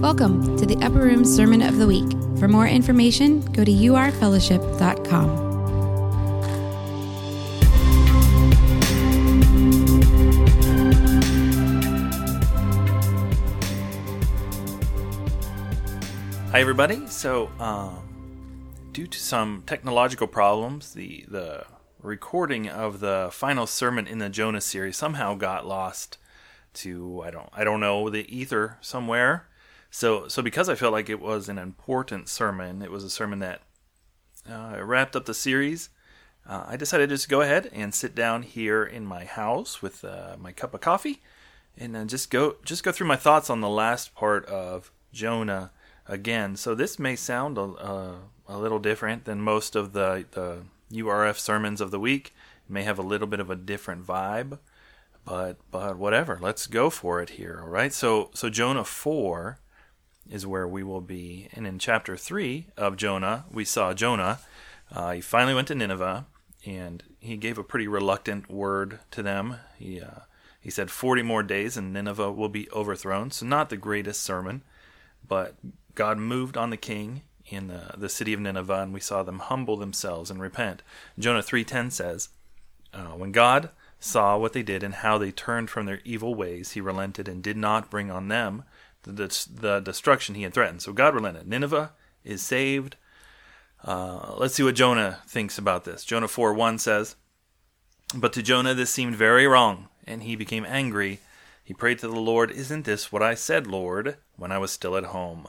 Welcome to the Upper Room Sermon of the Week. For more information, go to urfellowship.com. Hi, everybody. So, um, due to some technological problems, the the recording of the final sermon in the Jonah series somehow got lost to I don't I don't know the ether somewhere. So so because I felt like it was an important sermon, it was a sermon that uh, wrapped up the series. Uh, I decided to just go ahead and sit down here in my house with uh, my cup of coffee, and then just go just go through my thoughts on the last part of Jonah again. So this may sound a, a, a little different than most of the, the URF sermons of the week. It may have a little bit of a different vibe, but but whatever. Let's go for it here. All right. So so Jonah four is where we will be, and in chapter three of Jonah, we saw Jonah. Uh, he finally went to Nineveh, and he gave a pretty reluctant word to them. He uh, he said, 40 more days and Nineveh will be overthrown. So, not the greatest sermon, but God moved on the king in the, the city of Nineveh, and we saw them humble themselves and repent. Jonah 3.10 says, uh, When God saw what they did and how they turned from their evil ways, he relented and did not bring on them the, the, destruction he had threatened. So God relented. Nineveh is saved. Uh, let's see what Jonah thinks about this. Jonah 4 1 says, But to Jonah this seemed very wrong, and he became angry. He prayed to the Lord, Isn't this what I said, Lord, when I was still at home?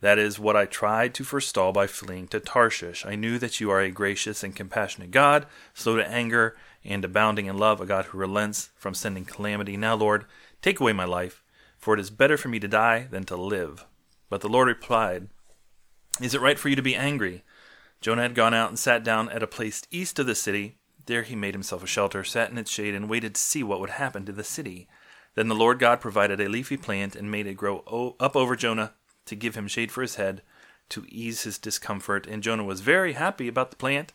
That is what I tried to forestall by fleeing to Tarshish. I knew that you are a gracious and compassionate God, slow to anger and abounding in love, a God who relents from sending calamity. Now, Lord, take away my life, for it is better for me to die than to live. But the Lord replied, Is it right for you to be angry? Jonah had gone out and sat down at a place east of the city. There he made himself a shelter, sat in its shade, and waited to see what would happen to the city. Then the Lord God provided a leafy plant and made it grow up over Jonah to give him shade for his head, to ease his discomfort, and Jonah was very happy about the plant.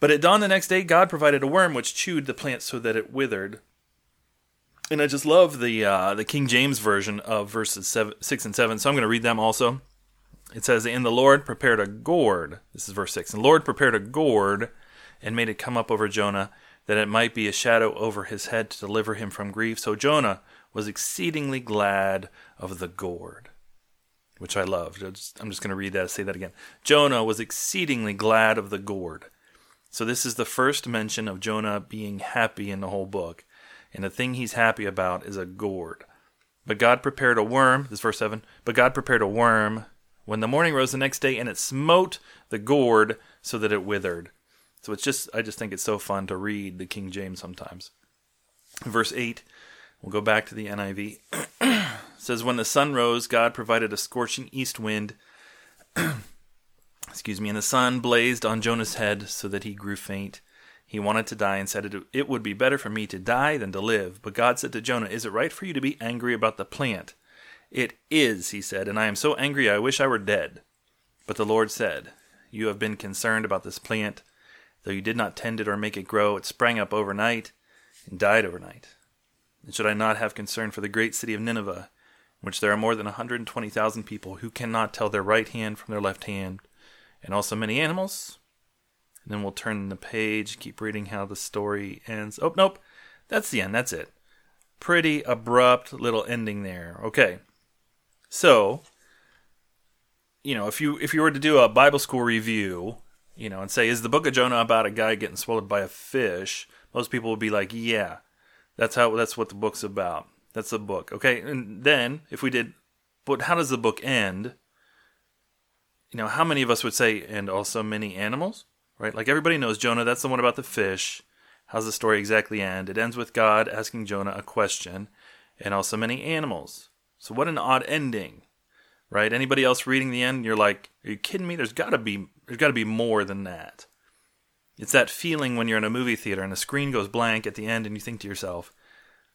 But at dawn the next day, God provided a worm which chewed the plant so that it withered. And I just love the uh, the King James version of verses seven, six and seven, so I'm going to read them also. It says, "And the Lord prepared a gourd." This is verse six. And the Lord prepared a gourd and made it come up over Jonah, that it might be a shadow over his head to deliver him from grief. So Jonah was exceedingly glad of the gourd which I loved. I'm just going to read that, say that again. Jonah was exceedingly glad of the gourd. So this is the first mention of Jonah being happy in the whole book. And the thing he's happy about is a gourd. But God prepared a worm, this verse 7, but God prepared a worm when the morning rose the next day and it smote the gourd so that it withered. So it's just, I just think it's so fun to read the King James sometimes. Verse 8, we'll go back to the NIV. says when the sun rose, God provided a scorching east wind. Excuse me, and the sun blazed on Jonah's head so that he grew faint. He wanted to die and said, It would be better for me to die than to live. But God said to Jonah, Is it right for you to be angry about the plant? It is, he said, and I am so angry I wish I were dead. But the Lord said, You have been concerned about this plant. Though you did not tend it or make it grow, it sprang up overnight and died overnight. And should I not have concern for the great city of Nineveh? In which there are more than 120,000 people who cannot tell their right hand from their left hand, and also many animals. And then we'll turn the page, keep reading how the story ends. Oh, nope. That's the end. That's it. Pretty abrupt little ending there. Okay. So, you know, if you if you were to do a Bible school review, you know, and say is the book of Jonah about a guy getting swallowed by a fish, most people would be like, "Yeah. That's how that's what the book's about." That's the book. Okay, and then if we did, but how does the book end? You know, how many of us would say, and also many animals, right? Like everybody knows Jonah, that's the one about the fish. How's the story exactly end? It ends with God asking Jonah a question, and also many animals. So what an odd ending, right? Anybody else reading the end, you're like, are you kidding me? There's gotta be there's gotta be more than that. It's that feeling when you're in a movie theater and the screen goes blank at the end and you think to yourself,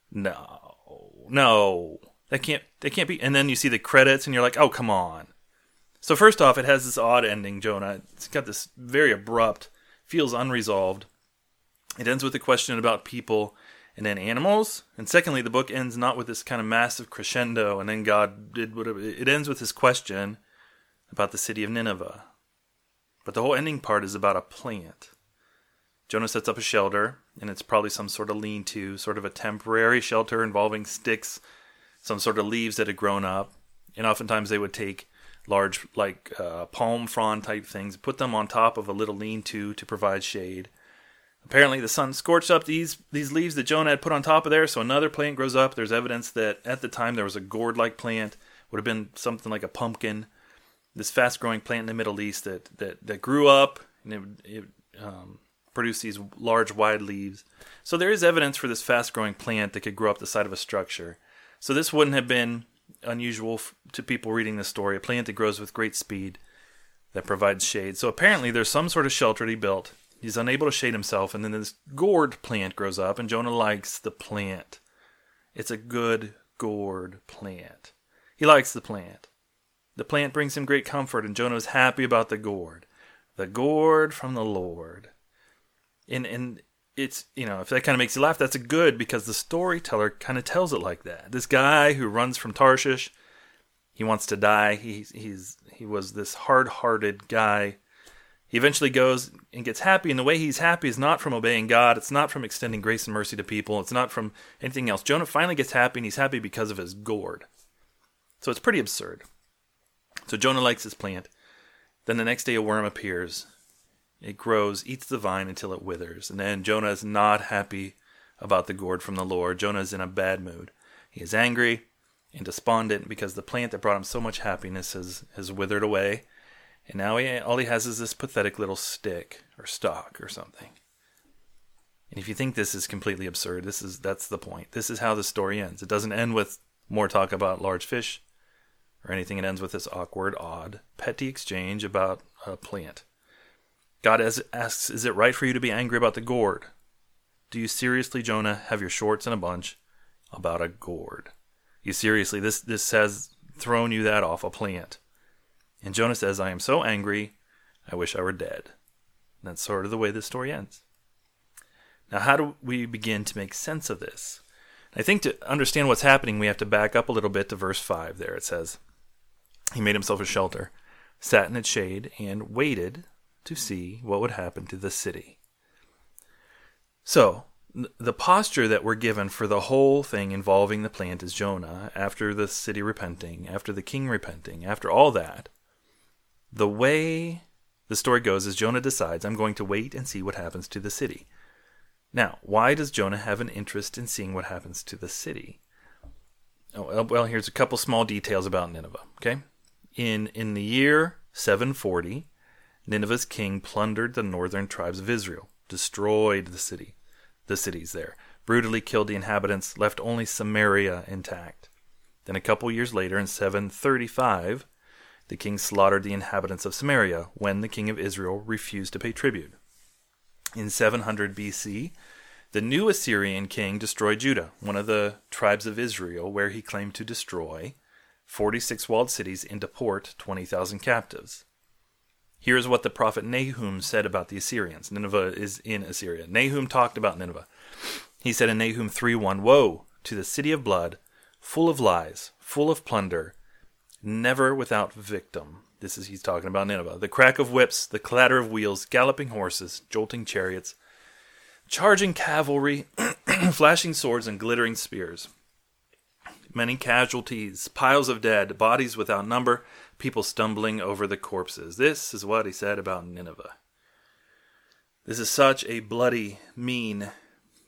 no, no, that can't that can't be. And then you see the credits, and you're like, oh come on. So first off, it has this odd ending, Jonah. It's got this very abrupt, feels unresolved. It ends with a question about people and then animals. And secondly, the book ends not with this kind of massive crescendo, and then God did whatever. It ends with this question about the city of Nineveh. But the whole ending part is about a plant. Jonah sets up a shelter, and it's probably some sort of lean to, sort of a temporary shelter involving sticks, some sort of leaves that had grown up. And oftentimes they would take large, like uh, palm frond type things, put them on top of a little lean to to provide shade. Apparently, the sun scorched up these these leaves that Jonah had put on top of there, so another plant grows up. There's evidence that at the time there was a gourd-like plant, would have been something like a pumpkin. This fast-growing plant in the Middle East that that, that grew up and it, it um, produced these large, wide leaves. So there is evidence for this fast-growing plant that could grow up the side of a structure. So this wouldn't have been unusual f- to people reading this story. A plant that grows with great speed that provides shade. So apparently there's some sort of shelter he built He's unable to shade himself, and then this gourd plant grows up, and Jonah likes the plant. It's a good gourd plant. He likes the plant. The plant brings him great comfort, and Jonah is happy about the gourd. The gourd from the Lord. And and it's you know, if that kind of makes you laugh, that's a good because the storyteller kind of tells it like that. This guy who runs from Tarshish, he wants to die. He's he's he was this hard-hearted guy he eventually goes and gets happy, and the way he's happy is not from obeying God. It's not from extending grace and mercy to people. It's not from anything else. Jonah finally gets happy, and he's happy because of his gourd. So it's pretty absurd. So Jonah likes his plant. Then the next day, a worm appears. It grows, eats the vine until it withers. And then Jonah is not happy about the gourd from the Lord. Jonah is in a bad mood. He is angry and despondent because the plant that brought him so much happiness has, has withered away and now he, all he has is this pathetic little stick or stalk or something. And if you think this is completely absurd, this is that's the point. This is how the story ends. It doesn't end with more talk about large fish or anything. It ends with this awkward, odd, petty exchange about a plant. God asks, Is it right for you to be angry about the gourd? Do you seriously, Jonah, have your shorts in a bunch about a gourd? You seriously, this, this has thrown you that off a plant. And Jonah says, I am so angry, I wish I were dead. And that's sort of the way this story ends. Now, how do we begin to make sense of this? I think to understand what's happening, we have to back up a little bit to verse 5 there. It says, He made himself a shelter, sat in its shade, and waited to see what would happen to the city. So, the posture that we're given for the whole thing involving the plant is Jonah, after the city repenting, after the king repenting, after all that, the way the story goes is Jonah decides, I'm going to wait and see what happens to the city. Now, why does Jonah have an interest in seeing what happens to the city? Oh, well, here's a couple small details about Nineveh. Okay, in in the year 740, Nineveh's king plundered the northern tribes of Israel, destroyed the city, the cities there, brutally killed the inhabitants, left only Samaria intact. Then a couple years later, in 735, the king slaughtered the inhabitants of Samaria when the king of Israel refused to pay tribute. In 700 BC, the new Assyrian king destroyed Judah, one of the tribes of Israel, where he claimed to destroy 46 walled cities and deport 20,000 captives. Here is what the prophet Nahum said about the Assyrians. Nineveh is in Assyria. Nahum talked about Nineveh. He said in Nahum 3 1 "Woe to the city of blood, full of lies, full of plunder, never without victim. This is he's talking about Nineveh. The crack of whips, the clatter of wheels, galloping horses, jolting chariots, charging cavalry, flashing swords, and glittering spears. Many casualties, piles of dead, bodies without number, people stumbling over the corpses. This is what he said about Nineveh. This is such a bloody, mean,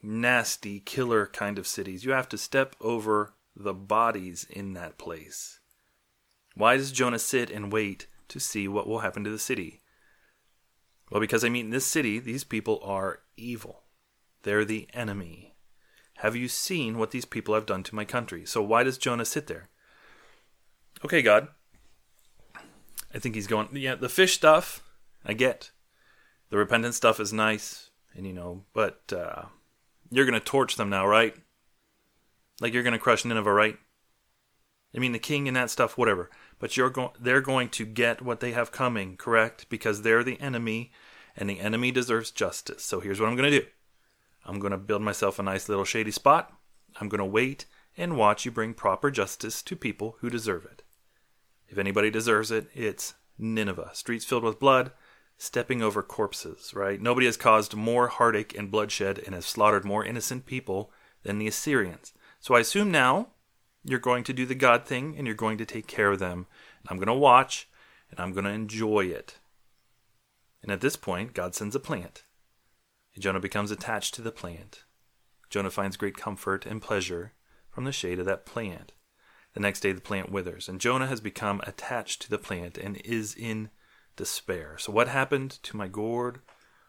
nasty, killer kind of cities. You have to step over the bodies in that place. Why does Jonah sit and wait to see what will happen to the city? Well, because I mean, this city, these people are evil. They're the enemy. Have you seen what these people have done to my country? So why does Jonah sit there? Okay, God. I think he's going, yeah, the fish stuff, I get. The repentance stuff is nice, and you know, but uh, you're going to torch them now, right? Like you're going to crush Nineveh, right? I mean, the king and that stuff, whatever but you're go- they're going to get what they have coming, correct? Because they're the enemy, and the enemy deserves justice. So here's what I'm going to do I'm going to build myself a nice little shady spot. I'm going to wait and watch you bring proper justice to people who deserve it. If anybody deserves it, it's Nineveh. Streets filled with blood, stepping over corpses, right? Nobody has caused more heartache and bloodshed and has slaughtered more innocent people than the Assyrians. So I assume now you're going to do the God thing and you're going to take care of them. And I'm going to watch and I'm going to enjoy it. And at this point, God sends a plant. And Jonah becomes attached to the plant. Jonah finds great comfort and pleasure from the shade of that plant. The next day, the plant withers, and Jonah has become attached to the plant and is in despair. So, what happened to my gourd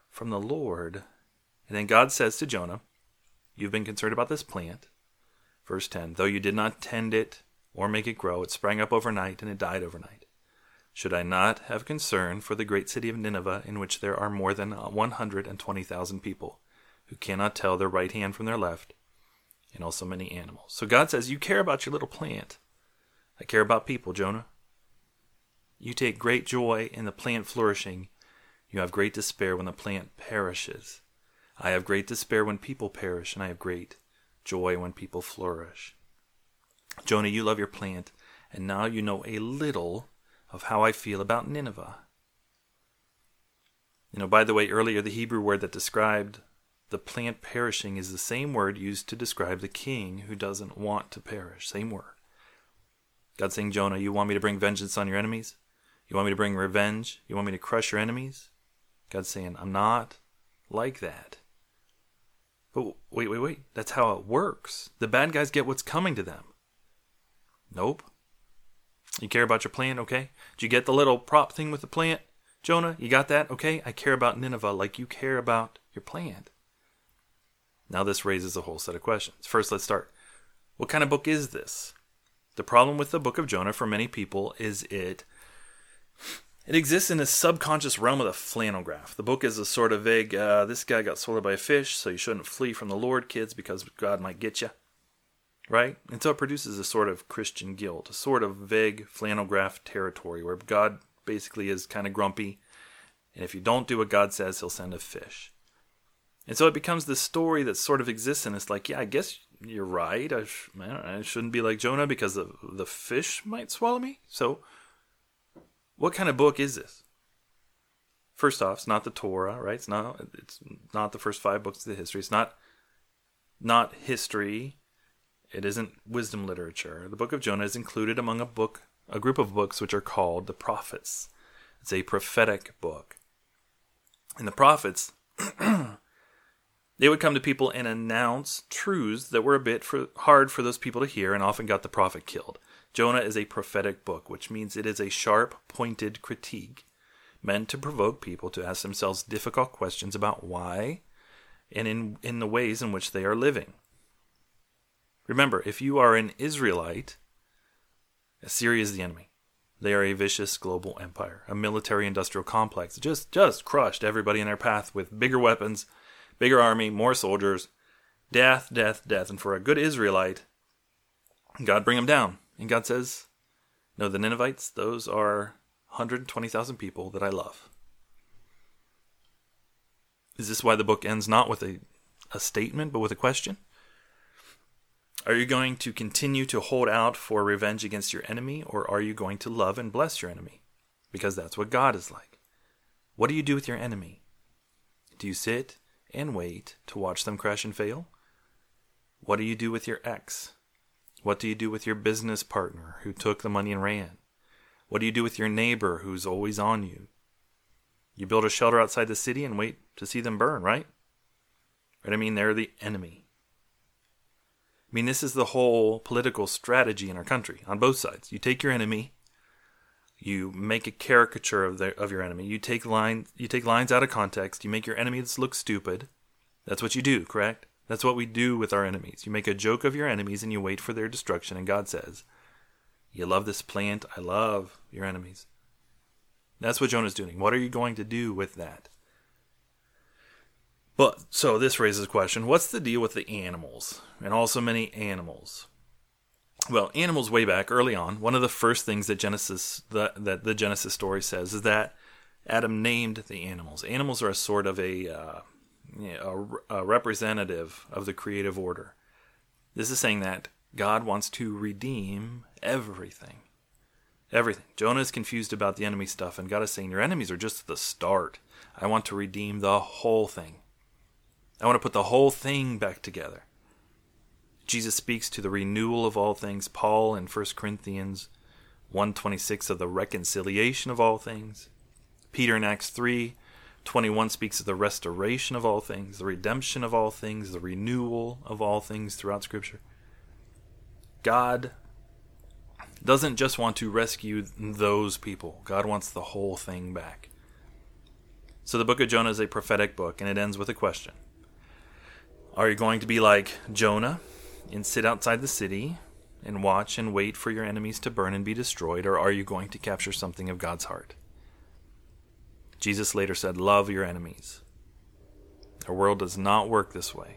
from the Lord? And then God says to Jonah, You've been concerned about this plant. Verse 10 Though you did not tend it or make it grow, it sprang up overnight and it died overnight. Should I not have concern for the great city of Nineveh, in which there are more than 120,000 people who cannot tell their right hand from their left, and also many animals? So God says, You care about your little plant. I care about people, Jonah. You take great joy in the plant flourishing. You have great despair when the plant perishes. I have great despair when people perish, and I have great joy when people flourish. Jonah, you love your plant, and now you know a little of how I feel about Nineveh. You know, by the way, earlier the Hebrew word that described the plant perishing is the same word used to describe the king who doesn't want to perish. Same word. God saying, Jonah, you want me to bring vengeance on your enemies? You want me to bring revenge? You want me to crush your enemies? God saying, I'm not like that. But wait, wait, wait. That's how it works. The bad guys get what's coming to them. Nope. You care about your plant, okay? Did you get the little prop thing with the plant? Jonah, you got that? Okay? I care about Nineveh like you care about your plant. Now, this raises a whole set of questions. First, let's start. What kind of book is this? The problem with the book of Jonah for many people is it it exists in a subconscious realm of the flannel graph. The book is a sort of vague, uh, this guy got swallowed by a fish, so you shouldn't flee from the Lord, kids, because God might get you right? And so it produces a sort of Christian guilt, a sort of vague flannel graph territory where God basically is kind of grumpy, and if you don't do what God says, he'll send a fish. And so it becomes this story that sort of exists, and it's like, yeah, I guess you're right. I, sh- I shouldn't be like Jonah because the, the fish might swallow me. So, what kind of book is this? First off, it's not the Torah, right? It's not. It's not the first five books of the history. It's not not history it isn't wisdom literature. The book of Jonah is included among a book, a group of books which are called the prophets. It's a prophetic book. And the prophets, they would come to people and announce truths that were a bit for, hard for those people to hear and often got the prophet killed. Jonah is a prophetic book, which means it is a sharp, pointed critique meant to provoke people to ask themselves difficult questions about why and in, in the ways in which they are living. Remember, if you are an Israelite, Assyria is the enemy. They are a vicious global empire, a military industrial complex just, just crushed everybody in their path with bigger weapons, bigger army, more soldiers, death, death, death. And for a good Israelite, God bring them down. And God says, No, the Ninevites, those are 120,000 people that I love. Is this why the book ends not with a, a statement, but with a question? Are you going to continue to hold out for revenge against your enemy, or are you going to love and bless your enemy? Because that's what God is like. What do you do with your enemy? Do you sit and wait to watch them crash and fail? What do you do with your ex? What do you do with your business partner who took the money and ran? What do you do with your neighbor who's always on you? You build a shelter outside the city and wait to see them burn, right? Right? I mean, they're the enemy. I mean, this is the whole political strategy in our country on both sides. You take your enemy, you make a caricature of the, of your enemy. You take lines you take lines out of context. You make your enemies look stupid. That's what you do, correct? That's what we do with our enemies. You make a joke of your enemies and you wait for their destruction. And God says, "You love this plant. I love your enemies." That's what Jonah's doing. What are you going to do with that? But so this raises a question: What's the deal with the animals, and also many animals? Well, animals way back early on. One of the first things that Genesis that that the Genesis story says is that Adam named the animals. Animals are a sort of a uh, a, a representative of the creative order. This is saying that God wants to redeem everything. Everything. Jonah is confused about the enemy stuff, and God is saying, Your enemies are just the start. I want to redeem the whole thing. I want to put the whole thing back together. Jesus speaks to the renewal of all things. Paul in 1 Corinthians 126 of the reconciliation of all things. Peter in Acts 3 21 speaks of the restoration of all things, the redemption of all things, the renewal of all things throughout Scripture. God doesn't just want to rescue those people, God wants the whole thing back. So the book of Jonah is a prophetic book, and it ends with a question Are you going to be like Jonah and sit outside the city and watch and wait for your enemies to burn and be destroyed, or are you going to capture something of God's heart? Jesus later said, Love your enemies. Our world does not work this way.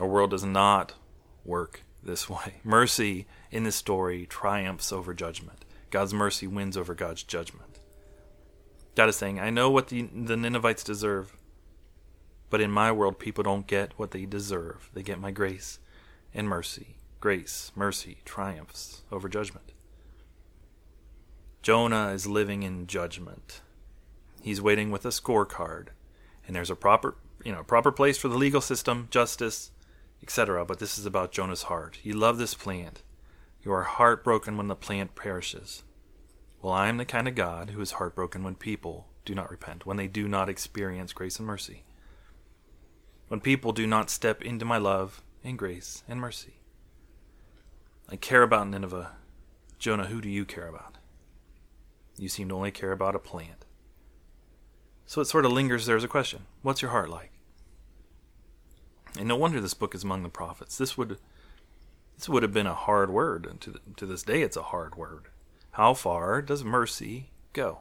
Our world does not work this way. Mercy in this story triumphs over judgment. God's mercy wins over God's judgment. God is saying, I know what the, the Ninevites deserve, but in my world, people don't get what they deserve. They get my grace and mercy. Grace, mercy triumphs over judgment. Jonah is living in judgment. He's waiting with a scorecard, and there's a proper, you know, proper place for the legal system, justice, etc. But this is about Jonah's heart. You love this plant. You are heartbroken when the plant perishes. Well, I am the kind of God who is heartbroken when people do not repent, when they do not experience grace and mercy. When people do not step into my love and grace and mercy. I care about Nineveh. Jonah, who do you care about? You seem to only care about a plant. So it sort of lingers there as a question What's your heart like? And no wonder this book is among the prophets. This would this would have been a hard word, and to, to this day it's a hard word. How far does mercy go?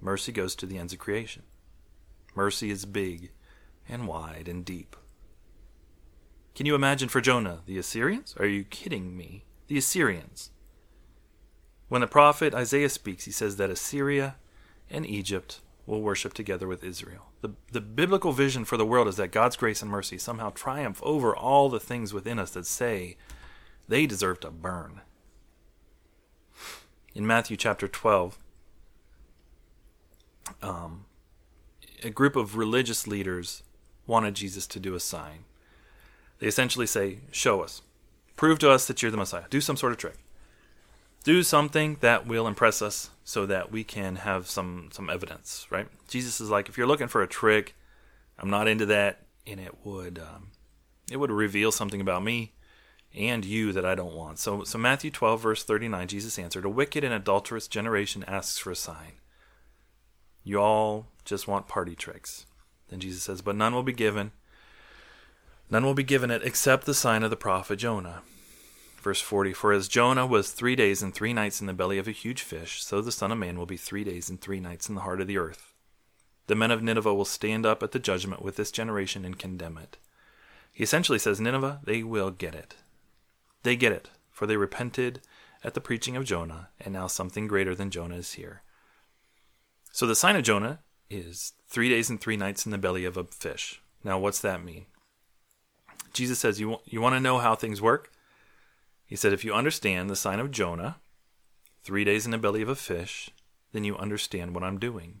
Mercy goes to the ends of creation. Mercy is big and wide and deep. Can you imagine for Jonah, the Assyrians? Are you kidding me? The Assyrians. When the prophet Isaiah speaks, he says that Assyria and Egypt will worship together with Israel. The, the biblical vision for the world is that God's grace and mercy somehow triumph over all the things within us that say they deserve to burn. In Matthew chapter 12, um, a group of religious leaders wanted Jesus to do a sign. They essentially say, Show us. Prove to us that you're the Messiah. Do some sort of trick. Do something that will impress us so that we can have some some evidence, right? Jesus is like, if you're looking for a trick, I'm not into that, and it would um, it would reveal something about me and you that I don't want. So so Matthew 12 verse 39, Jesus answered, "A wicked and adulterous generation asks for a sign. You all just want party tricks." Then Jesus says, "But none will be given. None will be given it except the sign of the prophet Jonah." Verse 40 For as Jonah was three days and three nights in the belly of a huge fish, so the Son of Man will be three days and three nights in the heart of the earth. The men of Nineveh will stand up at the judgment with this generation and condemn it. He essentially says, Nineveh, they will get it. They get it, for they repented at the preaching of Jonah, and now something greater than Jonah is here. So the sign of Jonah is three days and three nights in the belly of a fish. Now, what's that mean? Jesus says, You, you want to know how things work? He said, If you understand the sign of Jonah, three days in the belly of a fish, then you understand what I'm doing.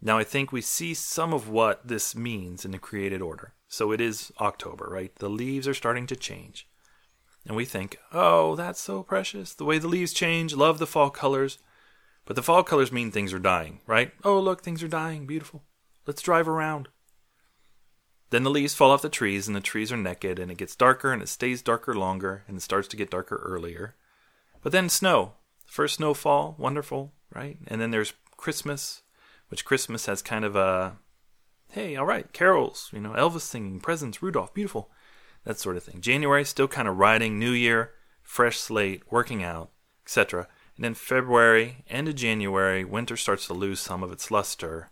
Now, I think we see some of what this means in the created order. So it is October, right? The leaves are starting to change. And we think, oh, that's so precious. The way the leaves change, love the fall colors. But the fall colors mean things are dying, right? Oh, look, things are dying. Beautiful. Let's drive around. Then the leaves fall off the trees, and the trees are naked, and it gets darker, and it stays darker longer, and it starts to get darker earlier. But then snow. First snowfall, wonderful, right? And then there's Christmas, which Christmas has kind of a hey, all right, carols, you know, Elvis singing, presents, Rudolph, beautiful, that sort of thing. January, still kind of riding, New Year, fresh slate, working out, etc. And then February, end of January, winter starts to lose some of its luster,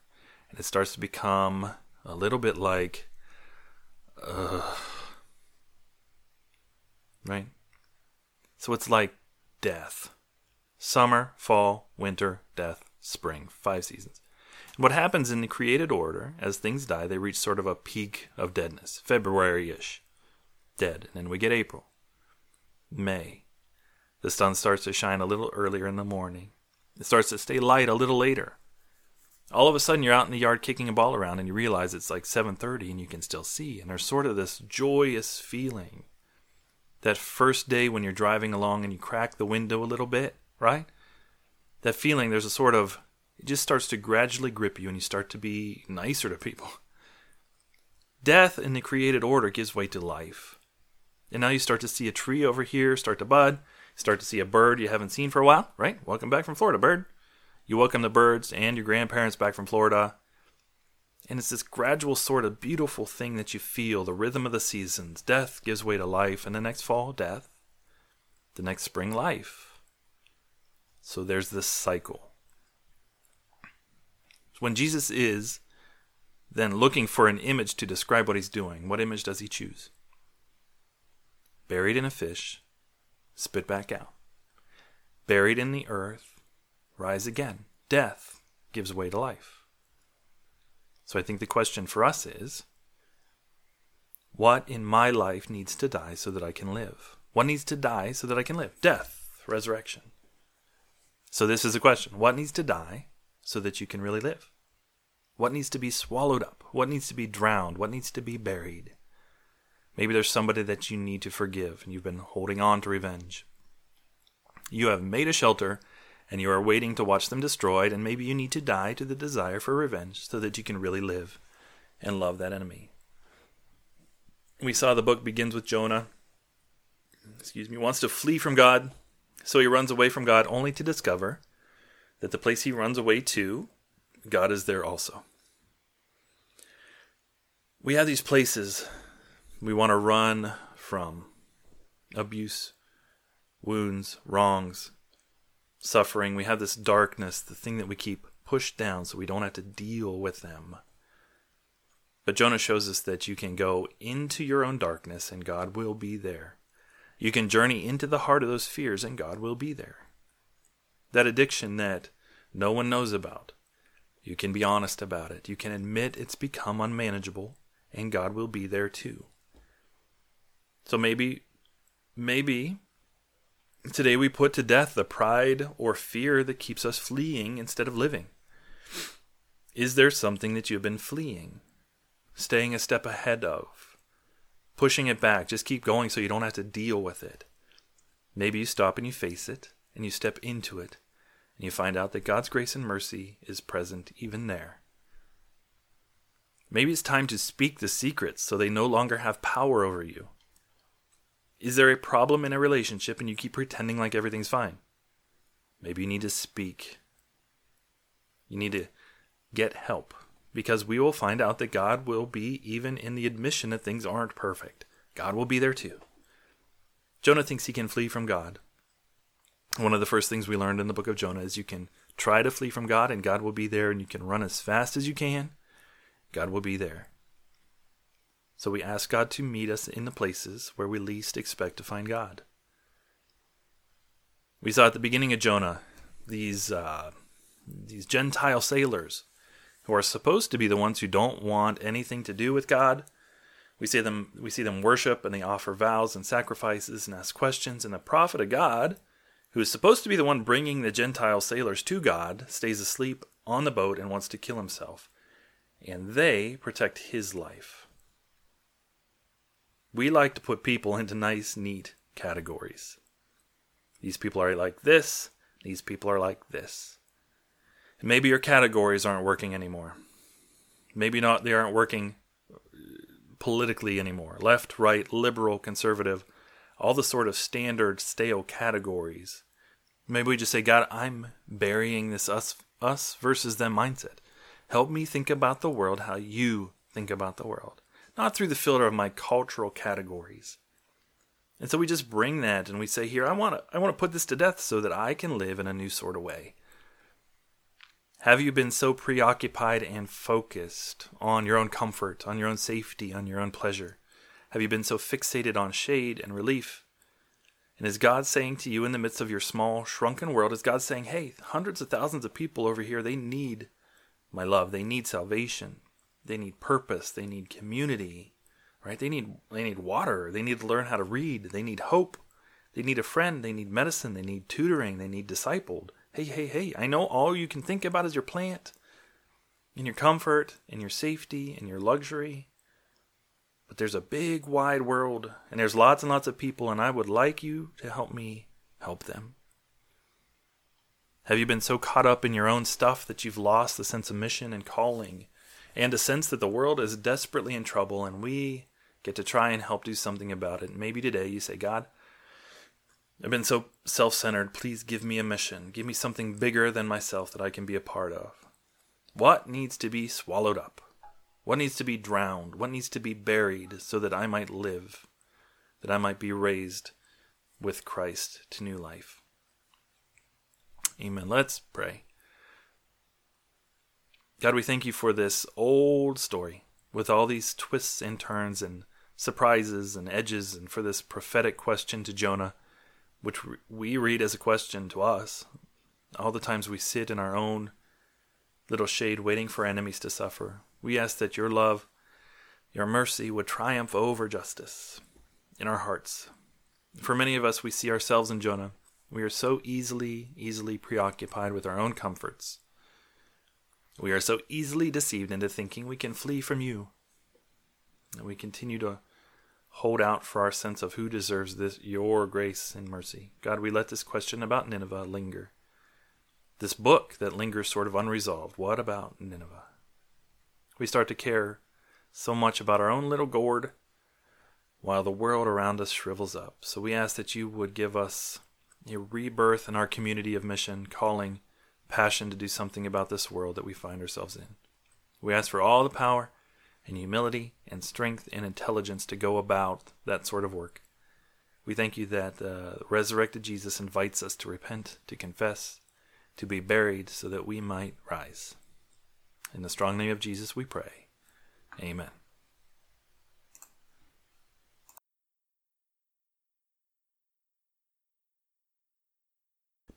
and it starts to become a little bit like Ugh. Right? So it's like death. Summer, fall, winter, death, spring. Five seasons. And what happens in the created order, as things die, they reach sort of a peak of deadness, February ish. Dead. And then we get April, May. The sun starts to shine a little earlier in the morning. It starts to stay light a little later. All of a sudden you're out in the yard kicking a ball around and you realize it's like 7:30 and you can still see and there's sort of this joyous feeling. That first day when you're driving along and you crack the window a little bit, right? That feeling there's a sort of it just starts to gradually grip you and you start to be nicer to people. Death in the created order gives way to life. And now you start to see a tree over here start to bud, start to see a bird you haven't seen for a while, right? Welcome back from Florida, bird. You welcome the birds and your grandparents back from Florida. And it's this gradual sort of beautiful thing that you feel the rhythm of the seasons. Death gives way to life, and the next fall, death. The next spring, life. So there's this cycle. When Jesus is then looking for an image to describe what he's doing, what image does he choose? Buried in a fish, spit back out. Buried in the earth, rise again. Death gives way to life. So I think the question for us is what in my life needs to die so that I can live? What needs to die so that I can live? Death, resurrection. So this is the question what needs to die so that you can really live? What needs to be swallowed up? What needs to be drowned? What needs to be buried? Maybe there's somebody that you need to forgive and you've been holding on to revenge. You have made a shelter and you are waiting to watch them destroyed, and maybe you need to die to the desire for revenge so that you can really live and love that enemy. We saw the book begins with Jonah, excuse me, wants to flee from God, so he runs away from God only to discover that the place he runs away to, God is there also. We have these places we want to run from abuse, wounds, wrongs, suffering. We have this darkness, the thing that we keep pushed down so we don't have to deal with them. But Jonah shows us that you can go into your own darkness and God will be there. You can journey into the heart of those fears and God will be there. That addiction that no one knows about, you can be honest about it. You can admit it's become unmanageable and God will be there too. So maybe, maybe Today we put to death the pride or fear that keeps us fleeing instead of living. Is there something that you've been fleeing, staying a step ahead of, pushing it back? Just keep going so you don't have to deal with it. Maybe you stop and you face it, and you step into it, and you find out that God's grace and mercy is present even there. Maybe it's time to speak the secrets so they no longer have power over you. Is there a problem in a relationship and you keep pretending like everything's fine? Maybe you need to speak. You need to get help because we will find out that God will be even in the admission that things aren't perfect. God will be there too. Jonah thinks he can flee from God. One of the first things we learned in the book of Jonah is you can try to flee from God and God will be there, and you can run as fast as you can. God will be there. So we ask God to meet us in the places where we least expect to find God. We saw at the beginning of Jonah these uh, these Gentile sailors who are supposed to be the ones who don't want anything to do with God. We see them we see them worship and they offer vows and sacrifices and ask questions, and the prophet of God, who is supposed to be the one bringing the Gentile sailors to God, stays asleep on the boat and wants to kill himself. And they protect his life. We like to put people into nice, neat categories. These people are like this, these people are like this. And maybe your categories aren't working anymore. Maybe not they aren't working uh, politically anymore. Left, right, liberal, conservative, all the sort of standard stale categories. Maybe we just say, God, I'm burying this us us versus them mindset. Help me think about the world how you think about the world not through the filter of my cultural categories. And so we just bring that and we say, here, I want to I want to put this to death so that I can live in a new sort of way. Have you been so preoccupied and focused on your own comfort, on your own safety, on your own pleasure? Have you been so fixated on shade and relief? And is God saying to you in the midst of your small, shrunken world, is God saying, hey, hundreds of thousands of people over here, they need my love. They need salvation. They need purpose. They need community. Right? They need they need water. They need to learn how to read. They need hope. They need a friend. They need medicine. They need tutoring. They need discipled. Hey, hey, hey, I know all you can think about is your plant and your comfort and your safety and your luxury. But there's a big, wide world, and there's lots and lots of people, and I would like you to help me help them. Have you been so caught up in your own stuff that you've lost the sense of mission and calling, and a sense that the world is desperately in trouble and we get to try and help do something about it? Maybe today you say, God, I've been so self centered. Please give me a mission. Give me something bigger than myself that I can be a part of. What needs to be swallowed up? What needs to be drowned? What needs to be buried so that I might live, that I might be raised with Christ to new life? Amen. Let's pray. God, we thank you for this old story with all these twists and turns and surprises and edges, and for this prophetic question to Jonah, which we read as a question to us. All the times we sit in our own little shade waiting for enemies to suffer. We ask that your love, your mercy would triumph over justice in our hearts. For many of us, we see ourselves in Jonah. We are so easily, easily preoccupied with our own comforts. We are so easily deceived into thinking we can flee from you. And we continue to hold out for our sense of who deserves this your grace and mercy. God, we let this question about Nineveh linger this book that lingers sort of unresolved. What about Nineveh? We start to care so much about our own little gourd while the world around us shrivels up. So we ask that you would give us a rebirth in our community of mission, calling, passion to do something about this world that we find ourselves in. We ask for all the power and humility and strength and intelligence to go about that sort of work. We thank you that uh, resurrected Jesus invites us to repent, to confess, to be buried so that we might rise. In the strong name of Jesus we pray. Amen.